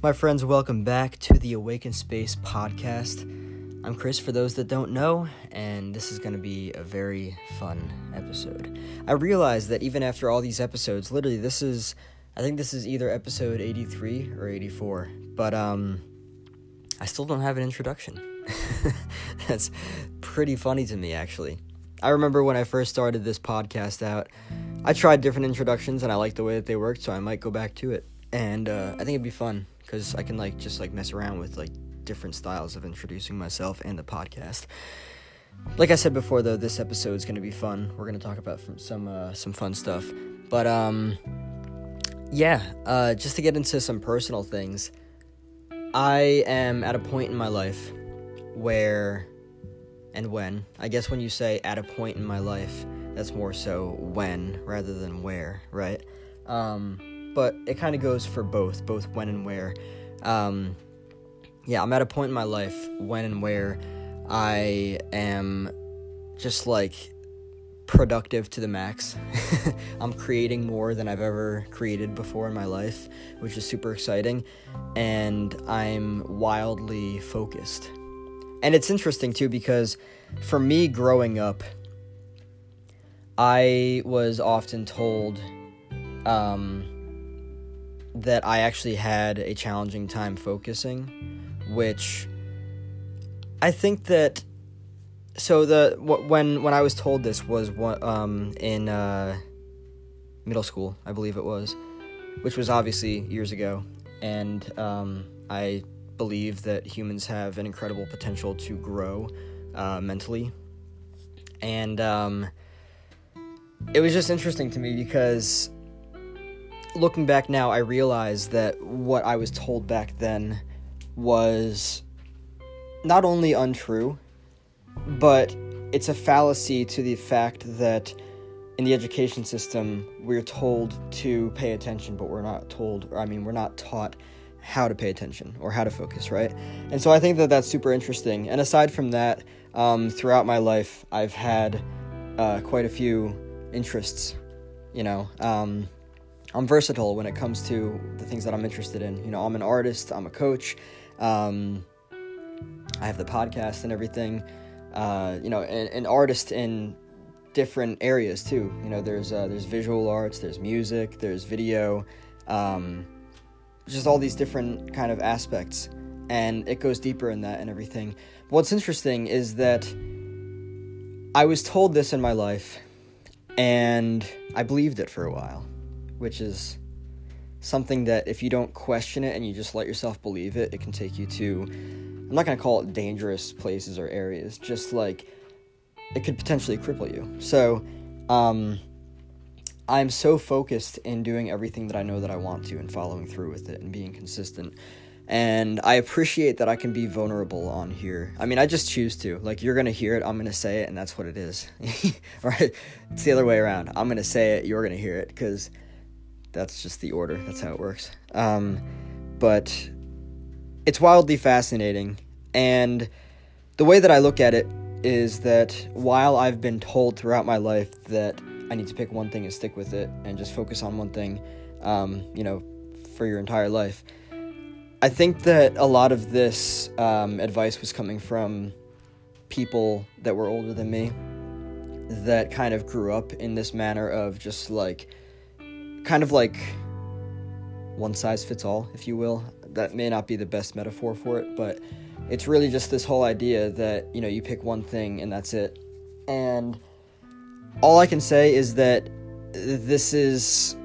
My friends, welcome back to the Awayken Space podcast. I'm Chris, for those that don't know, and this is going to be a very fun episode. I realize that even after all these episodes, literally, this is, I think this is either episode 83 or 84, but um, I still don't have an introduction. That's pretty funny to me, actually. I remember when I first started this podcast out, I tried different introductions and I liked the way that they worked, so I might go back to it. And uh, I think it'd be fun because I can like just like mess around with like different styles of introducing myself and the podcast. Like I said before, though, this episode is going to be fun. We're going to talk about some uh, some fun stuff, but um, yeah, uh, just to get into some personal things, I am at a point in my life where and when. I guess when you say at a point in my life, that's more so when rather than where, right? Um, but it kind of goes for both, both when and where. Um, yeah, I'm at a point in my life when and where I am just like productive to the max. I'm creating more than I've ever created before in my life, which is super exciting. And I'm wildly focused. And it's interesting too because for me growing up, I was often told um, that I actually had a challenging time focusing, which I think that so the when when I was told this was what um, in uh, middle school, I believe it was, which was obviously years ago, and um, I believe that humans have an incredible potential to grow uh, mentally. And um, it was just interesting to me because looking back now, I realize that what I was told back then was not only untrue, but it's a fallacy to the fact that in the education system, we're told to pay attention, but we're not told, I mean, we're not taught how to pay attention or how to focus, right? And so I think that that's super interesting. And aside from that, um, throughout my life, I've had uh, quite a few interests. You know, um, I'm versatile when it comes to the things that I'm interested in. You know, I'm an artist, I'm a coach, um, I have the podcast and everything. Uh, you know, an, artist in different areas too. You know, there's uh, there's visual arts, there's music, there's video. Um, just all these different kind of aspects and it goes deeper in that and everything what's interesting is that i was told this in my life and i believed it for a while which is something that if you don't question it and you just let yourself believe it it can take you to i'm not going to call it dangerous places or areas just like it could potentially cripple you so um I'm so focused in doing everything that I know that I want to and following through with it and being consistent. And I appreciate that I can be vulnerable on here. I mean, I just choose to. Like, you're to hear it, I'm to say it, and that's what it is. right? It's the other way around. I'm to say it, you're to hear it, because that's just the order. That's how it works. Um, but it's wildly fascinating. And the way that I look at it is that while I've been told throughout my life that I need to pick one thing and stick with it and just focus on one thing, um, you know, for your entire life. I think that a lot of this um, advice was coming from people that were older than me that kind of grew up in this manner of just like, kind of like one size fits all, if you will. That may not be the best metaphor for it, but it's really just this whole idea that, you know, you pick one thing and that's it. And all I can say is that this is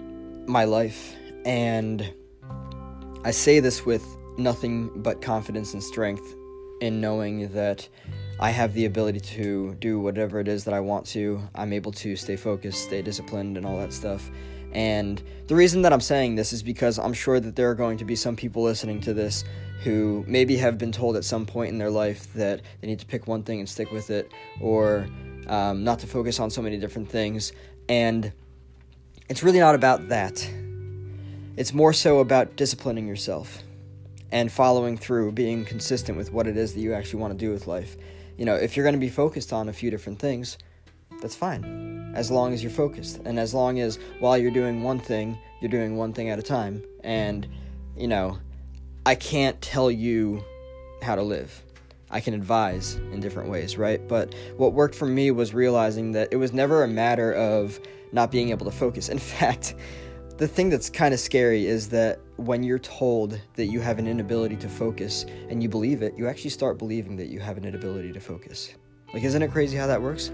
my life, and I say this with nothing but confidence and strength in knowing that I have the ability to do whatever it is that I want to. I'm able to stay focused, stay disciplined, and all that stuff. And the reason that I'm saying this is because I'm sure that there are going to be some people listening to this who maybe have been told at some point in their life that they need to pick one thing and stick with it, or um, not to focus on so many different things. And it's really not about that. It's more so about disciplining yourself and following through, being consistent with what it is that you actually want to do with life. You know, if you're going to be focused on a few different things, that's fine. As long as you're focused. And as long as while you're doing one thing, you're doing one thing at a time. And, you know, I can't tell you how to live. I can advise in different ways, right? But what worked for me was realizing that it was never a matter of not being able to focus. In fact, the thing that's kind of scary is that when you're told that you have an inability to focus and you believe it, you actually start believing that you have an inability to focus. Like, isn't it crazy how that works?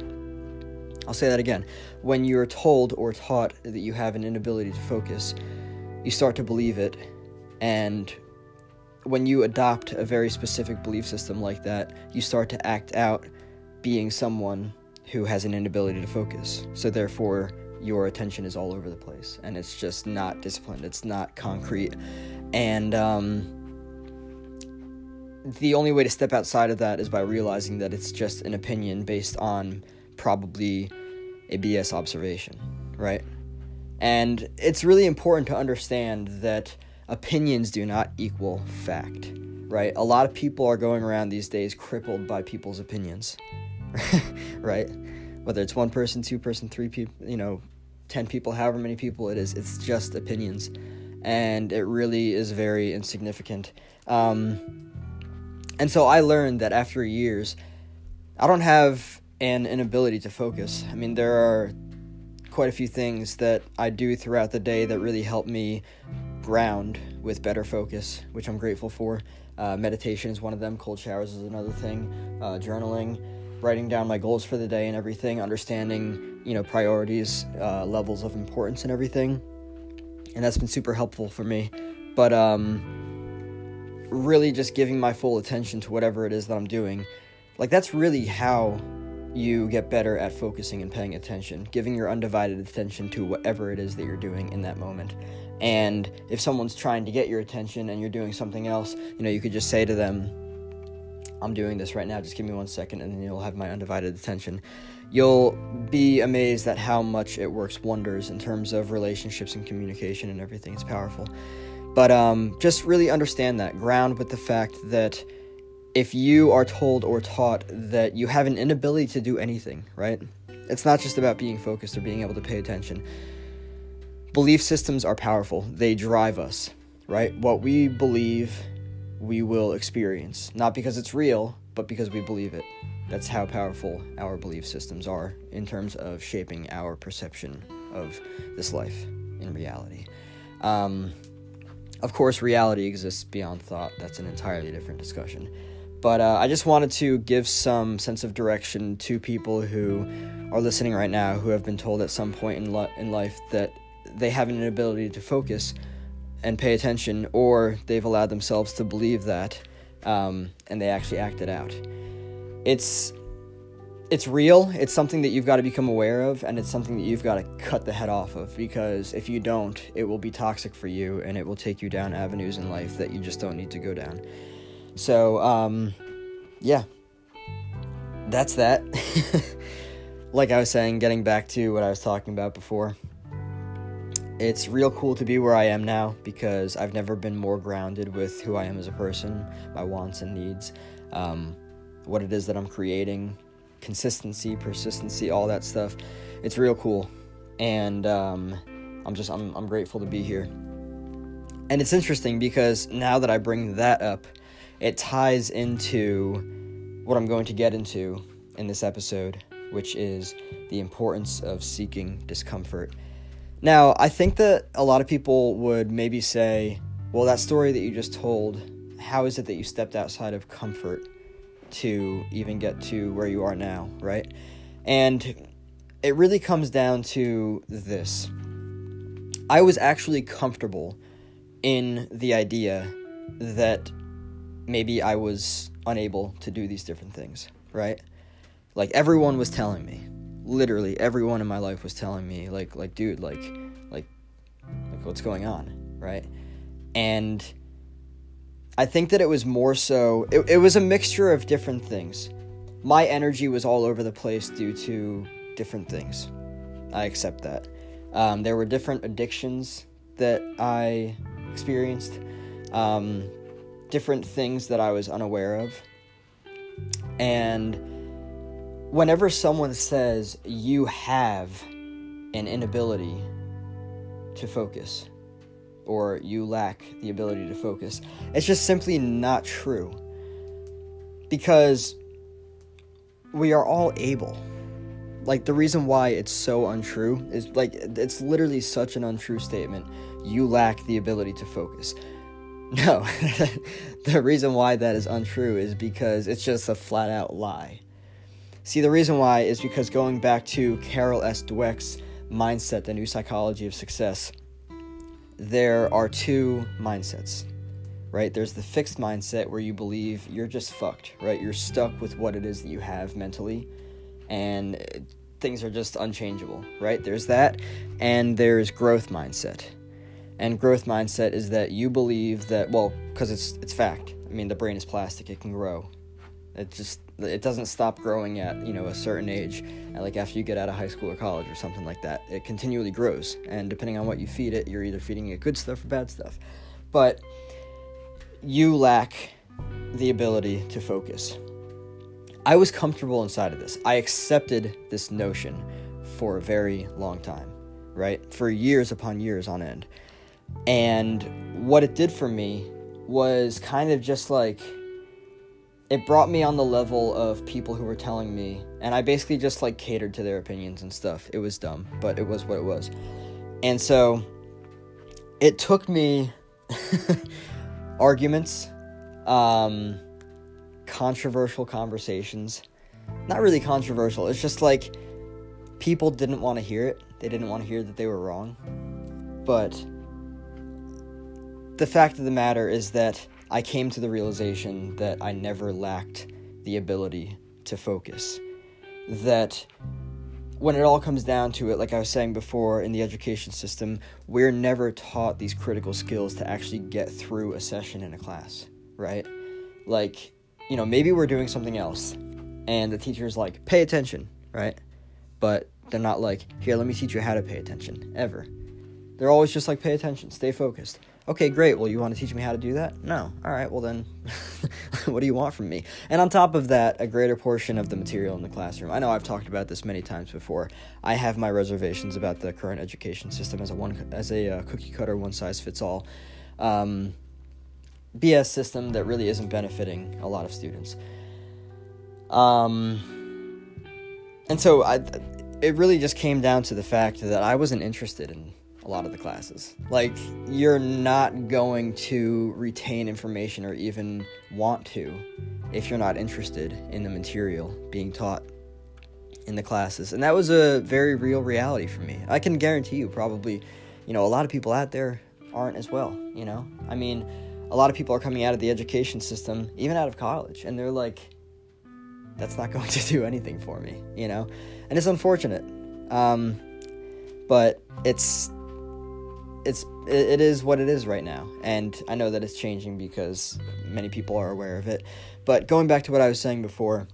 I'll say that again. When you're told or taught that you have an inability to focus, you start to believe it. And when you adopt a very specific belief system like that, you start to act out being someone who has an inability to focus. So, therefore, your attention is all over the place and it's just not disciplined, it's not concrete. And um, the only way to step outside of that is by realizing that it's just an opinion based on probably a BS observation, right? And it's really important to understand that opinions do not equal fact, right? A lot of people are going around these days crippled by people's opinions, right? whether it's one person, two person, three people, you know, 10 people, however many people it is, it's just opinions. And it really is very insignificant. Um, and so I learned that after years, I don't have an inability to focus. I mean, there are quite a few things that I do throughout the day that really help me ground with better focus, which I'm grateful for. Uh, meditation is one of them, cold showers is another thing, uh, journaling writing down my goals for the day and everything, understanding, you know, priorities, uh, levels of importance and everything. And that's been super helpful for me. But um, really just giving my full attention to whatever it is that I'm doing. Like, that's really how you get better at focusing and paying attention, giving your undivided attention to whatever it is that you're doing in that moment. And if someone's trying to get your attention and you're doing something else, you know, you could just say to them, I'm doing this right now. Just give me one second and then you'll have my undivided attention. You'll be amazed at how much it works wonders in terms of relationships and communication and everything. It's powerful. But um, just really understand that. Ground with the fact that if you are told or taught that you have an inability to do anything, right? It's not just about being focused or being able to pay attention. Belief systems are powerful, they drive us, right? What we believe we will experience. Not because it's real, but because we believe it. That's how powerful our belief systems are in terms of shaping our perception of this life in reality. Um, of course, reality exists beyond thought. That's an entirely different discussion. But uh, I just wanted to give some sense of direction to people who are listening right now who have been told at some point in, in life that they have an inability to focus and pay attention, or they've allowed themselves to believe that um, and they actually act it out. It's it's real. It's something that you've got to become aware of, and it's something that you've got to cut the head off of because if you don't, it will be toxic for you and it will take you down avenues in life that you just don't need to go down. So, um, yeah, that's that. like I was saying, getting back to what I was talking about before it's real cool to be where I am now because I've never been more grounded with who I am as a person, my wants and needs, um, what it is that I'm creating, consistency, persistency, all that stuff. It's real cool, and um, I'm just I'm I'm grateful to be here. And it's interesting because now that I bring that up, it ties into what I'm going to get into in this episode, which is the importance of seeking discomfort. Now, I think that a lot of people would maybe say, well, that story that you just told, how is it that you stepped outside of comfort to even get to where you are now, right? And it really comes down to this. I was actually comfortable in the idea that maybe I was unable to do these different things, right? Like everyone was telling me, literally everyone in my life was telling me like like dude like like like what's going on right? And i think that it was more so it, it was a mixture of different things. My energy was all over the place due to different things. I accept that. Um, there were different addictions that i experienced. Um, different things that i was unaware of and whenever someone says you have an inability to focus, or you lack the ability to focus. It's just simply not true. Because we are all able. Like the reason why it's so untrue is like it's literally such an untrue statement. You lack the ability to focus. No. the reason why that is untrue is because it's just a flat out lie. See, the reason why is because going back to Carol S. Dweck's mindset, the new psychology of success, there are two mindsets, right? There's the fixed mindset where you believe you're just fucked, right? You're stuck with what it is that you have mentally, and things are just unchangeable, right? There's that, and there's growth mindset. And growth mindset is that you believe that, well, because it's it's fact. I mean, the brain is plastic; it can grow. It just it doesn't stop growing at you know a certain age like after you get out of high school or college or something like that it continually grows. And depending on what you feed it you're either feeding it good stuff or bad stuff. But you lack the ability to focus. I was comfortable inside of this. I accepted this notion for a very long time right? For years upon years on end and what it did for me was kind of just like it brought me on the level of people who were telling me and i basically just like catered to their opinions and stuff. It was dumb but it was what it was. And so it took me arguments um controversial conversations. Not really controversial it's just like people didn't want to hear it. They didn't want to hear that they were wrong. But the fact of the matter is that I came to the realization that I never lacked the ability to focus. That when it all comes down to it, like I was saying before, in the education system, we're never taught these critical skills to actually get through a session in a class, right? Like, you know, maybe we're doing something else, and the teacher's like, pay attention, right? But they're not like, here, let me teach you how to pay attention, ever. They're always just like, pay attention, stay focused. Okay, great. Well, you want to teach me how to do that? No. All right, well, then, what do you want from me? And on top of that, a greater portion of the material in the classroom. I know I've talked about this many times before. I have my reservations about the current education system as a one as a uh, cookie cutter, one size fits all um, BS system that really isn't benefiting a lot of students. Um, and so I, it really just came down to the fact that I wasn't interested in a lot of the classes. Like, you're not going to retain information or even want to if you're not interested in the material being taught in the classes. And that was a very real reality for me. I can guarantee you, probably, you know, a lot of people out there aren't as well, you know? I mean, a lot of people are coming out of the education system, even out of college, and they're like, that's not going to do anything for me, you know? And it's unfortunate. Um, but it's it's it is what it is right now. And i know that it's changing because many people are aware of it. But going back to what i was saying before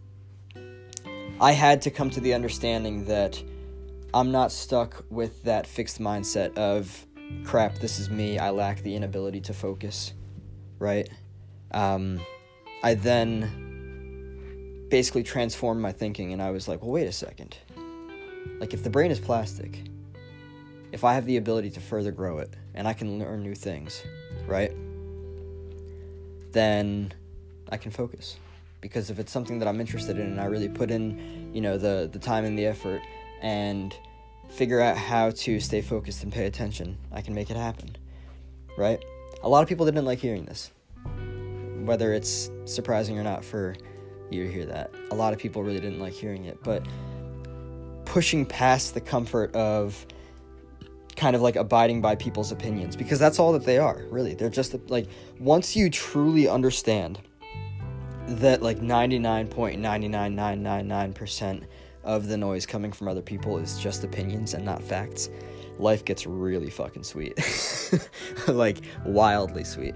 i had to come to the understanding that i'm not stuck with that fixed mindset of crap this is me i lack the inability to focus right? Um, i then basically transformed my thinking and i was like well wait a second. Like if the brain is plastic if I have the ability to further grow it and I can learn new things, right? Then I can focus. Because if it's something that I'm interested in and I really put in, you know, the the time and the effort and figure out how to stay focused and pay attention, I can make it happen. Right? A lot of people didn't like hearing this. Whether it's surprising or not for you to hear that. A lot of people really didn't like hearing it, but pushing past the comfort of kind of like abiding by people's opinions because that's all that they are, really. They're just like once you truly understand that like 99.99999% of the noise coming from other people is just opinions and not facts, life gets really fucking sweet. like wildly sweet.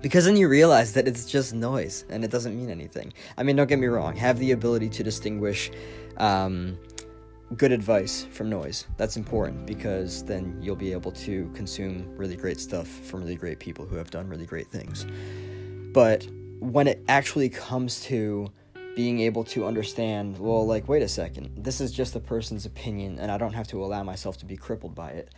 Because then you realize that it's just noise and it doesn't mean anything. I mean, don't get me wrong, have the ability to distinguish um, good advice from noise. That's important because then you'll be able to consume really great stuff from really great people who have done really great things. But when it actually comes to being able to understand, well, like, wait a second, this is just a person's opinion and I don't have to allow myself to be crippled by it.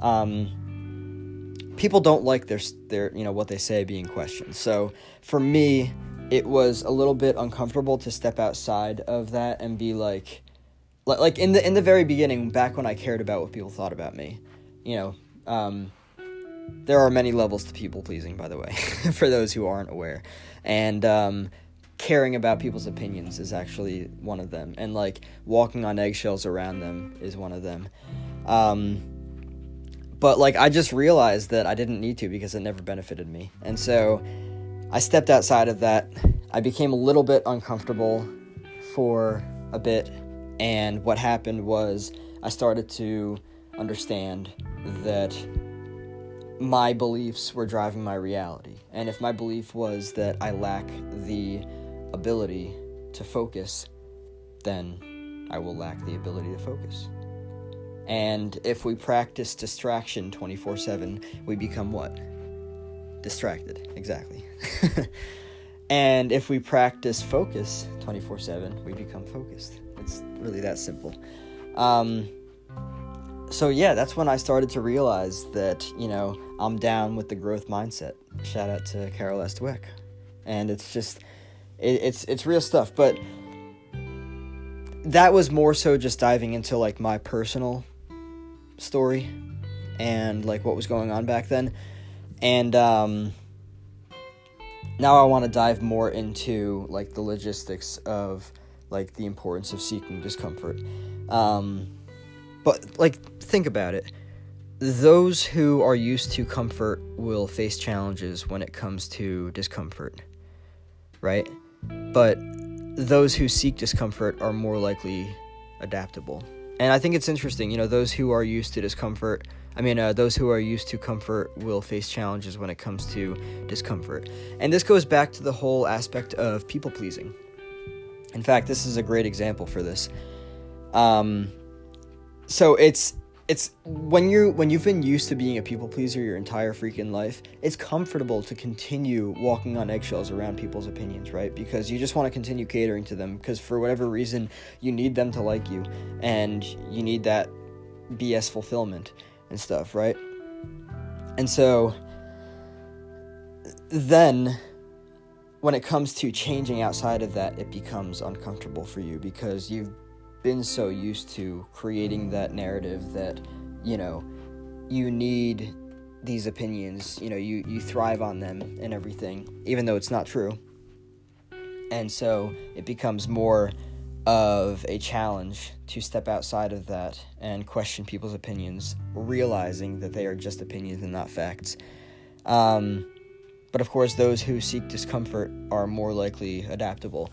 Um, people don't like their their you know what they say being questioned. So for me, it was a little bit uncomfortable to step outside of that and be like like in the in the very beginning back when I cared about what people thought about me, you know, um, there are many levels to people pleasing by the way for those who aren't aware. And um, caring about people's opinions is actually one of them and like walking on eggshells around them is one of them. Um, but like I just realized that I didn't need to because it never benefited me. And so I stepped outside of that. I became a little bit uncomfortable for a bit, and what happened was I started to understand that my beliefs were driving my reality. And if my belief was that I lack the ability to focus, then I will lack the ability to focus. And if we practice distraction 24 7, we become what? Distracted, exactly. and if we practice focus 24 7, we become focused. It's really that simple. Um, so, yeah, that's when I started to realize that, you know, I'm down with the growth mindset. Shout out to Carol S. Dweck, And it's just, it, it's, it's real stuff. But that was more so just diving into like my personal story and like what was going on back then. And um, now I want to dive more into like the logistics of like the importance of seeking discomfort. Um, but like think about it. Those who are used to comfort will face challenges when it comes to discomfort, right? But those who seek discomfort are more likely adaptable. And I think it's interesting, you know, those who are used to discomfort, I mean, uh, those who are used to comfort will face challenges when it comes to discomfort. And this goes back to the whole aspect of people pleasing. In fact, this is a great example for this. Um, so it's it's when you when you've been used to being a people pleaser your entire freaking life it's comfortable to continue walking on eggshells around people's opinions right because you just want to continue catering to them because for whatever reason you need them to like you and you need that bs fulfillment and stuff right and so then when it comes to changing outside of that it becomes uncomfortable for you because you've been so used to creating that narrative that you know you need these opinions you know you you thrive on them and everything even though it's not true. And so it becomes more of a challenge to step outside of that and question people's opinions realizing that they are just opinions and not facts. Um, but of course those who seek discomfort are more likely adaptable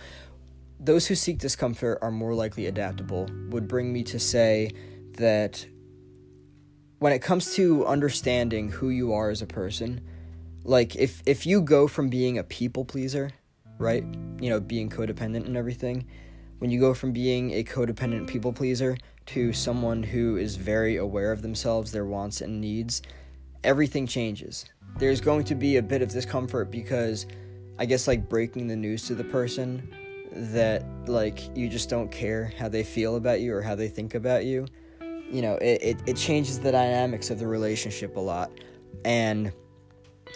those who seek discomfort are more likely adaptable would bring me to say that when it comes to understanding who you are as a person, like if if you go from being a people pleaser, right? You know, being codependent and everything, when you go from being a codependent people pleaser to someone who is very aware of themselves, their wants and needs, everything changes. There's going to be a bit of discomfort because I guess like breaking the news to the person that like you just don't care how they feel about you or how they think about you you know it, it, it changes the dynamics of the relationship a lot. And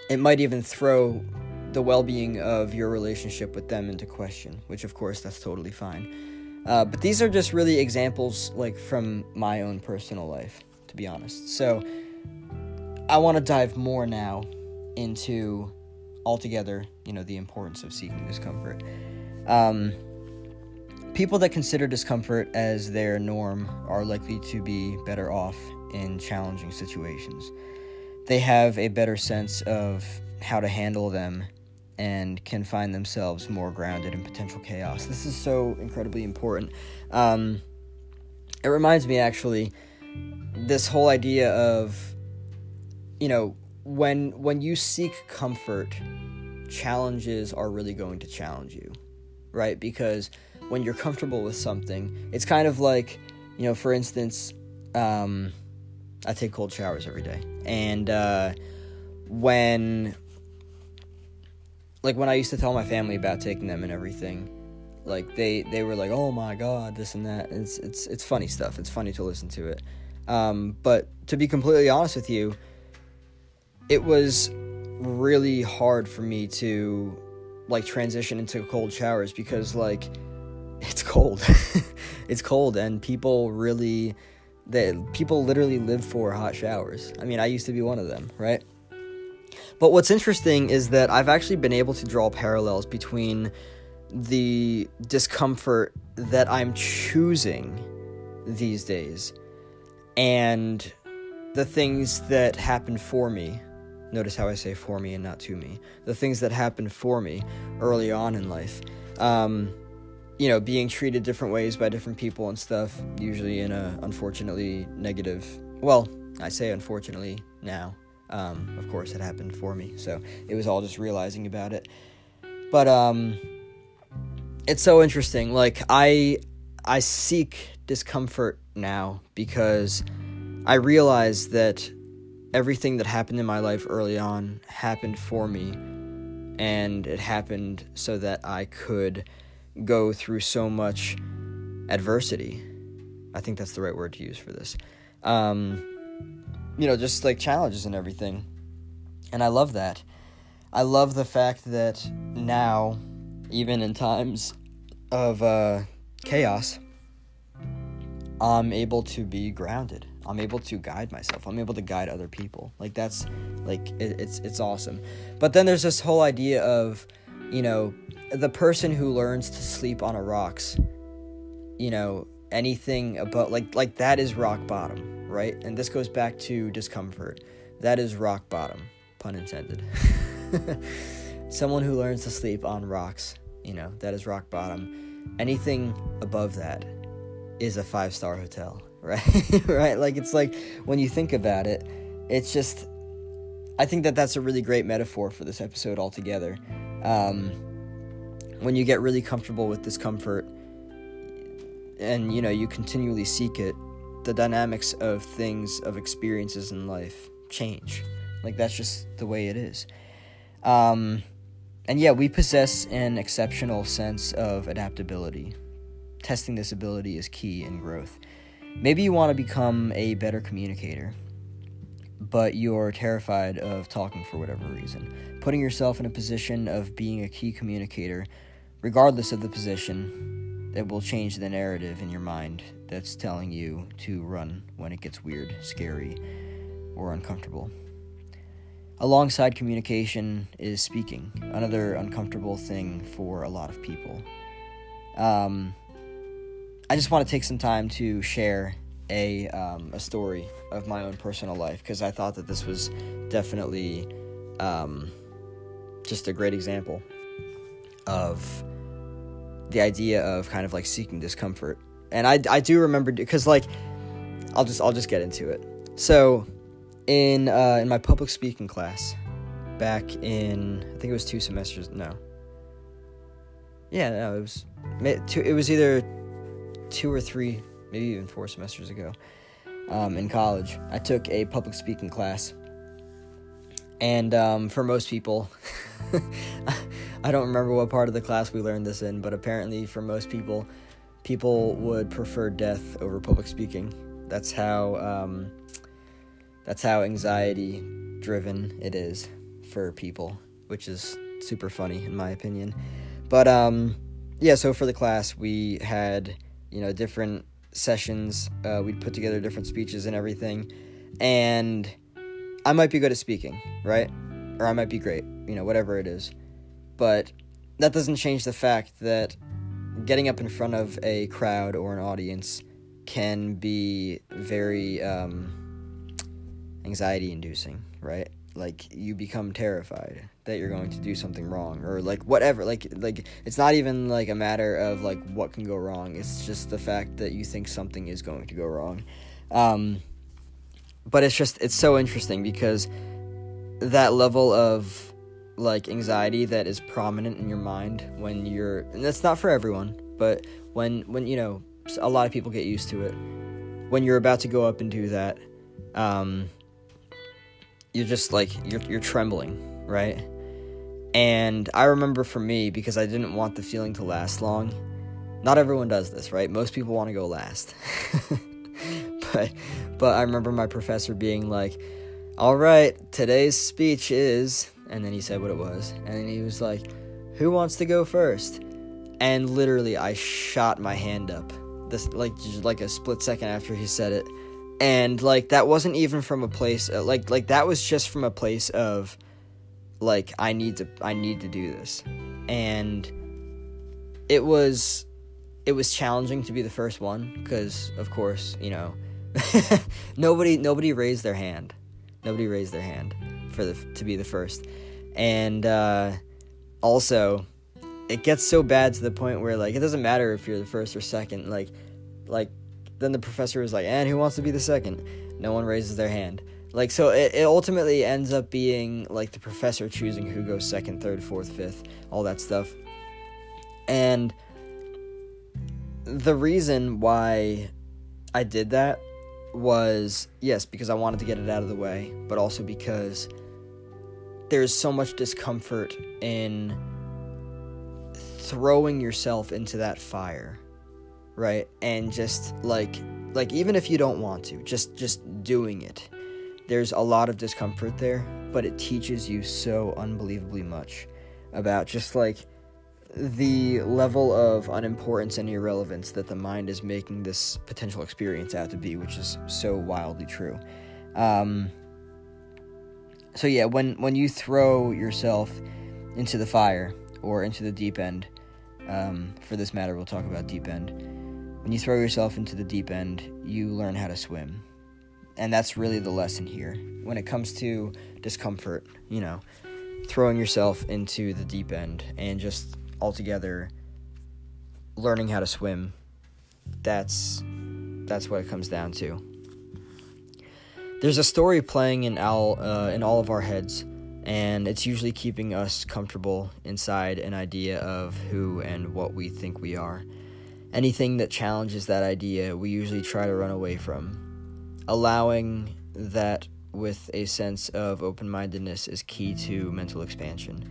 it might even throw the well-being of your relationship with them into question which of course that's totally fine. Uh, but these are just really examples like from my own personal life to be honest. So i want to dive more now into altogether you know the importance of seeking discomfort um, people that consider discomfort as their norm are likely to be better off in challenging situations. They have a better sense of how to handle them and can find themselves more grounded in potential chaos. This is so incredibly important. Um, it reminds me actually this whole idea of you know when when you seek comfort challenges are really going to challenge you right? Because when you're comfortable with something, it's kind of like, you know, for instance, um, I take cold showers every day. And uh, when, like, when I used to tell my family about taking them and everything, like they they were like, "Oh my god, this and that." It's it's it's funny stuff. It's funny to listen to it. Um, but to be completely honest with you, it was really hard for me to like transition into cold showers because like it's cold. it's cold and people really that people literally live for hot showers. I mean, I used to be one of them, right? But what's interesting is that I've actually been able to draw parallels between the discomfort that I'm choosing these days and the things that happen for me. Notice how I say for me and not to me. The things that happened for me early on in life. Um, you know, being treated different ways by different people and stuff, usually in a unfortunately negative. Well, I say unfortunately now. Um, of course, it happened for me, so it was all just realizing about it. But um, it's so interesting. Like I, I seek discomfort now because I realize that everything that happened in my life early on happened for me, and it happened so that I could go through so much adversity. I think that's the right word to use for this. Um, you know, just like challenges and everything. And I love that. I love the fact that now, even in times of uh, chaos, I'm able to be grounded. I'm able to guide myself. I'm able to guide other people. Like that's like it, it's it's awesome. But then there's this whole idea of, you know, the person who learns to sleep on a rocks, you know, anything about like like that is rock bottom, right? And this goes back to discomfort. That is rock bottom, pun intended. Someone who learns to sleep on rocks, you know, that is rock bottom. Anything above that is a five-star hotel, right? right? Like it's like when you think about it, it's just I think that that's a really great metaphor for this episode altogether. Um, when you get really comfortable with discomfort and you know you continually seek it the dynamics of things of experiences in life change like that's just the way it is um, and yeah we possess an exceptional sense of adaptability testing this ability is key in growth maybe you want to become a better communicator but you're terrified of talking for whatever reason putting yourself in a position of being a key communicator regardless of the position, that will change the narrative in your mind that's telling you to run when it gets weird, scary, or uncomfortable. Alongside communication is speaking, another uncomfortable thing for a lot of people. Um, I just want to take some time to share a um, a story of my own personal life because I thought that this was definitely um, just a great example of the idea of kind of like seeking discomfort. And I, I do remember because like I'll just I'll just get into it. So in uh, in my public speaking class back in I think it was two semesters no yeah no it was it was either two or three maybe even four semesters ago um, in college I took a public speaking class and um, for most people I don't remember what part of the class we learned this in, but apparently for most people, people would prefer death over public speaking. That's how um, that's how anxiety driven it is for people, which is super funny in my opinion. But um, yeah, so for the class we had you know different sessions. Uh, we'd put together different speeches and everything, and I might be good at speaking, right? Or I might be great, you know, whatever it is. But that doesn't change the fact that getting up in front of a crowd or an audience can be very um, anxiety inducing, right? Like you become terrified that you're going to do something wrong or like whatever. Like like it's not even like a matter of like what can go wrong. It's just the fact that you think something is going to go wrong. Um, but it's just it's so interesting because that level of like anxiety that is prominent in your mind when you're and that's not for everyone but when when you know a lot of people get used to it when you're about to go up and do that um you're just like you're you're trembling right? And i remember for me because i didn't want the feeling to last long not everyone does this right? Most people want to go last. But but i remember my professor being like all right, today's speech is, and then he said what it was, and then he was like, who wants to go first? And literally, I shot my hand up, this like like a split second after he said it, and like that wasn't even from a place uh, like like that was just from a place of like I need to I need to do this, and it was it was challenging to be the first one because of course you know nobody nobody raised their hand Nobody raised their hand for the to be the first, and uh, also it gets so bad to the point where like it doesn't matter if you're the first or second. Like, like then the professor is like, "And who wants to be the second? No one raises their hand. Like so, it, it ultimately ends up being like the professor choosing who goes second, third, fourth, fifth, all that stuff, and the reason why I did that was yes, because I wanted to get it out of the way, but also because there's so much discomfort in throwing yourself into that fire, right? And just like like even if you don't want to, just just doing it. There's a lot of discomfort there, but it teaches you so unbelievably much about just like the level of unimportance and irrelevance that the mind is making this potential experience out to be, which is so wildly true. Um, so yeah, when when you throw yourself into the fire or into the deep end, um, for this matter, we'll talk about deep end. When you throw yourself into the deep end, you learn how to swim, and that's really the lesson here. When it comes to discomfort, you know, throwing yourself into the deep end and just altogether learning how to swim that's that's what it comes down to. There's a story playing in all uh, in all of our heads and it's usually keeping us comfortable inside an idea of who and what we think we are anything that challenges that idea we usually try to run away from allowing that with a sense of open-mindedness is key to mental expansion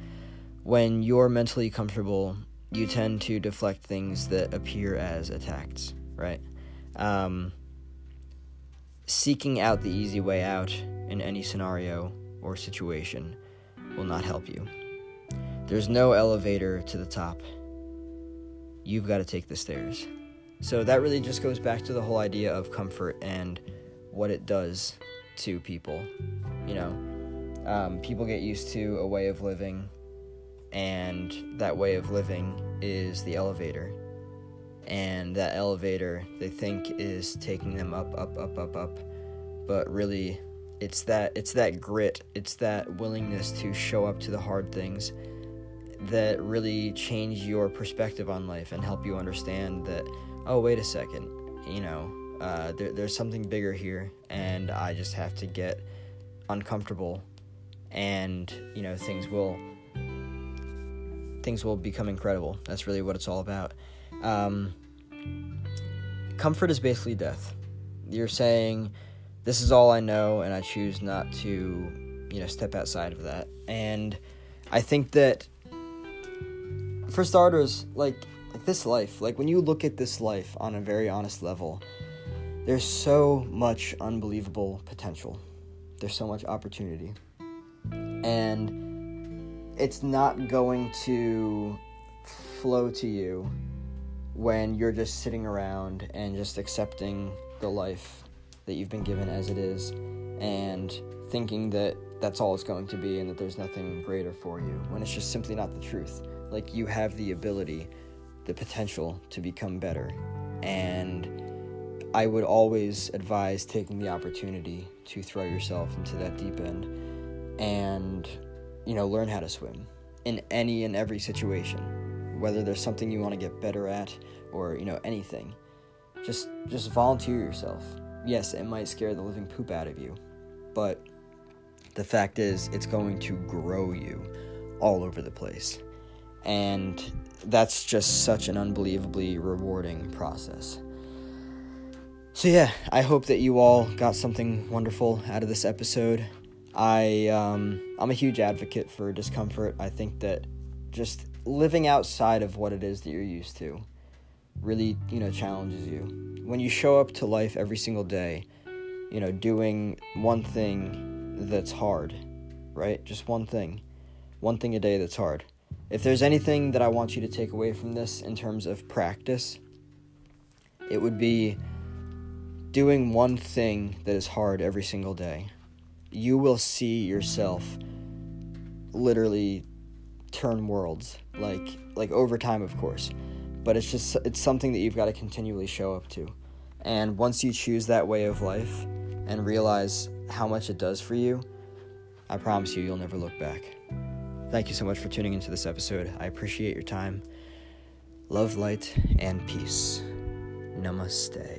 when you're mentally comfortable, you tend to deflect things that appear as attacks, right? Um, seeking out the easy way out in any scenario or situation will not help you. There's no elevator to the top. You've got to take the stairs. So that really just goes back to the whole idea of comfort and what it does to people. You know, um, people get used to a way of living and that way of living is the elevator. And that elevator they think is taking them up, up, up, up, up, but really it's that it's that grit, it's that willingness to show up to the hard things that really change your perspective on life and help you understand that oh wait a second, you know, uh, there, there's something bigger here, and I just have to get uncomfortable, and you know things will things will become incredible. That's really what it's all about. Um, comfort is basically death. You're saying, "This is all I know, and I choose not to, you know, step outside of that." And I think that, for starters, like like this life, like when you look at this life on a very honest level, there's so much unbelievable potential. There's so much opportunity, and it's not going to flow to you when you're just sitting around and just accepting the life that you've been given as it is and thinking that that's all it's going to be and that there's nothing greater for you when it's just simply not the truth. Like you have the ability, the potential to become better. And I would always advise taking the opportunity to throw yourself into that deep end and you know, learn how to swim in any and every situation. Whether there's something you want to get better at or, you know, anything. Just just volunteer yourself. Yes, it might scare the living poop out of you, but the fact is it's going to grow you all over the place. And that's just such an unbelievably rewarding process. So, yeah, I hope that you all got something wonderful out of this episode. I um, I'm a huge advocate for discomfort. I think that just living outside of what it is that you're used to really you know challenges you. When you show up to life every single day, you know doing one thing that's hard, right? Just one thing. One thing a day that's hard. If there's anything that I want you to take away from this in terms of practice, it would be doing one thing that is hard every single day. You will see yourself literally turn worlds like like over time of course. But it's just it's something that you've got to continually show up to. And once you choose that way of life and realize how much it does for you i promise you you'll never look back thank you so much for tuning into this episode. I appreciate your time. Love light and peace. Namaste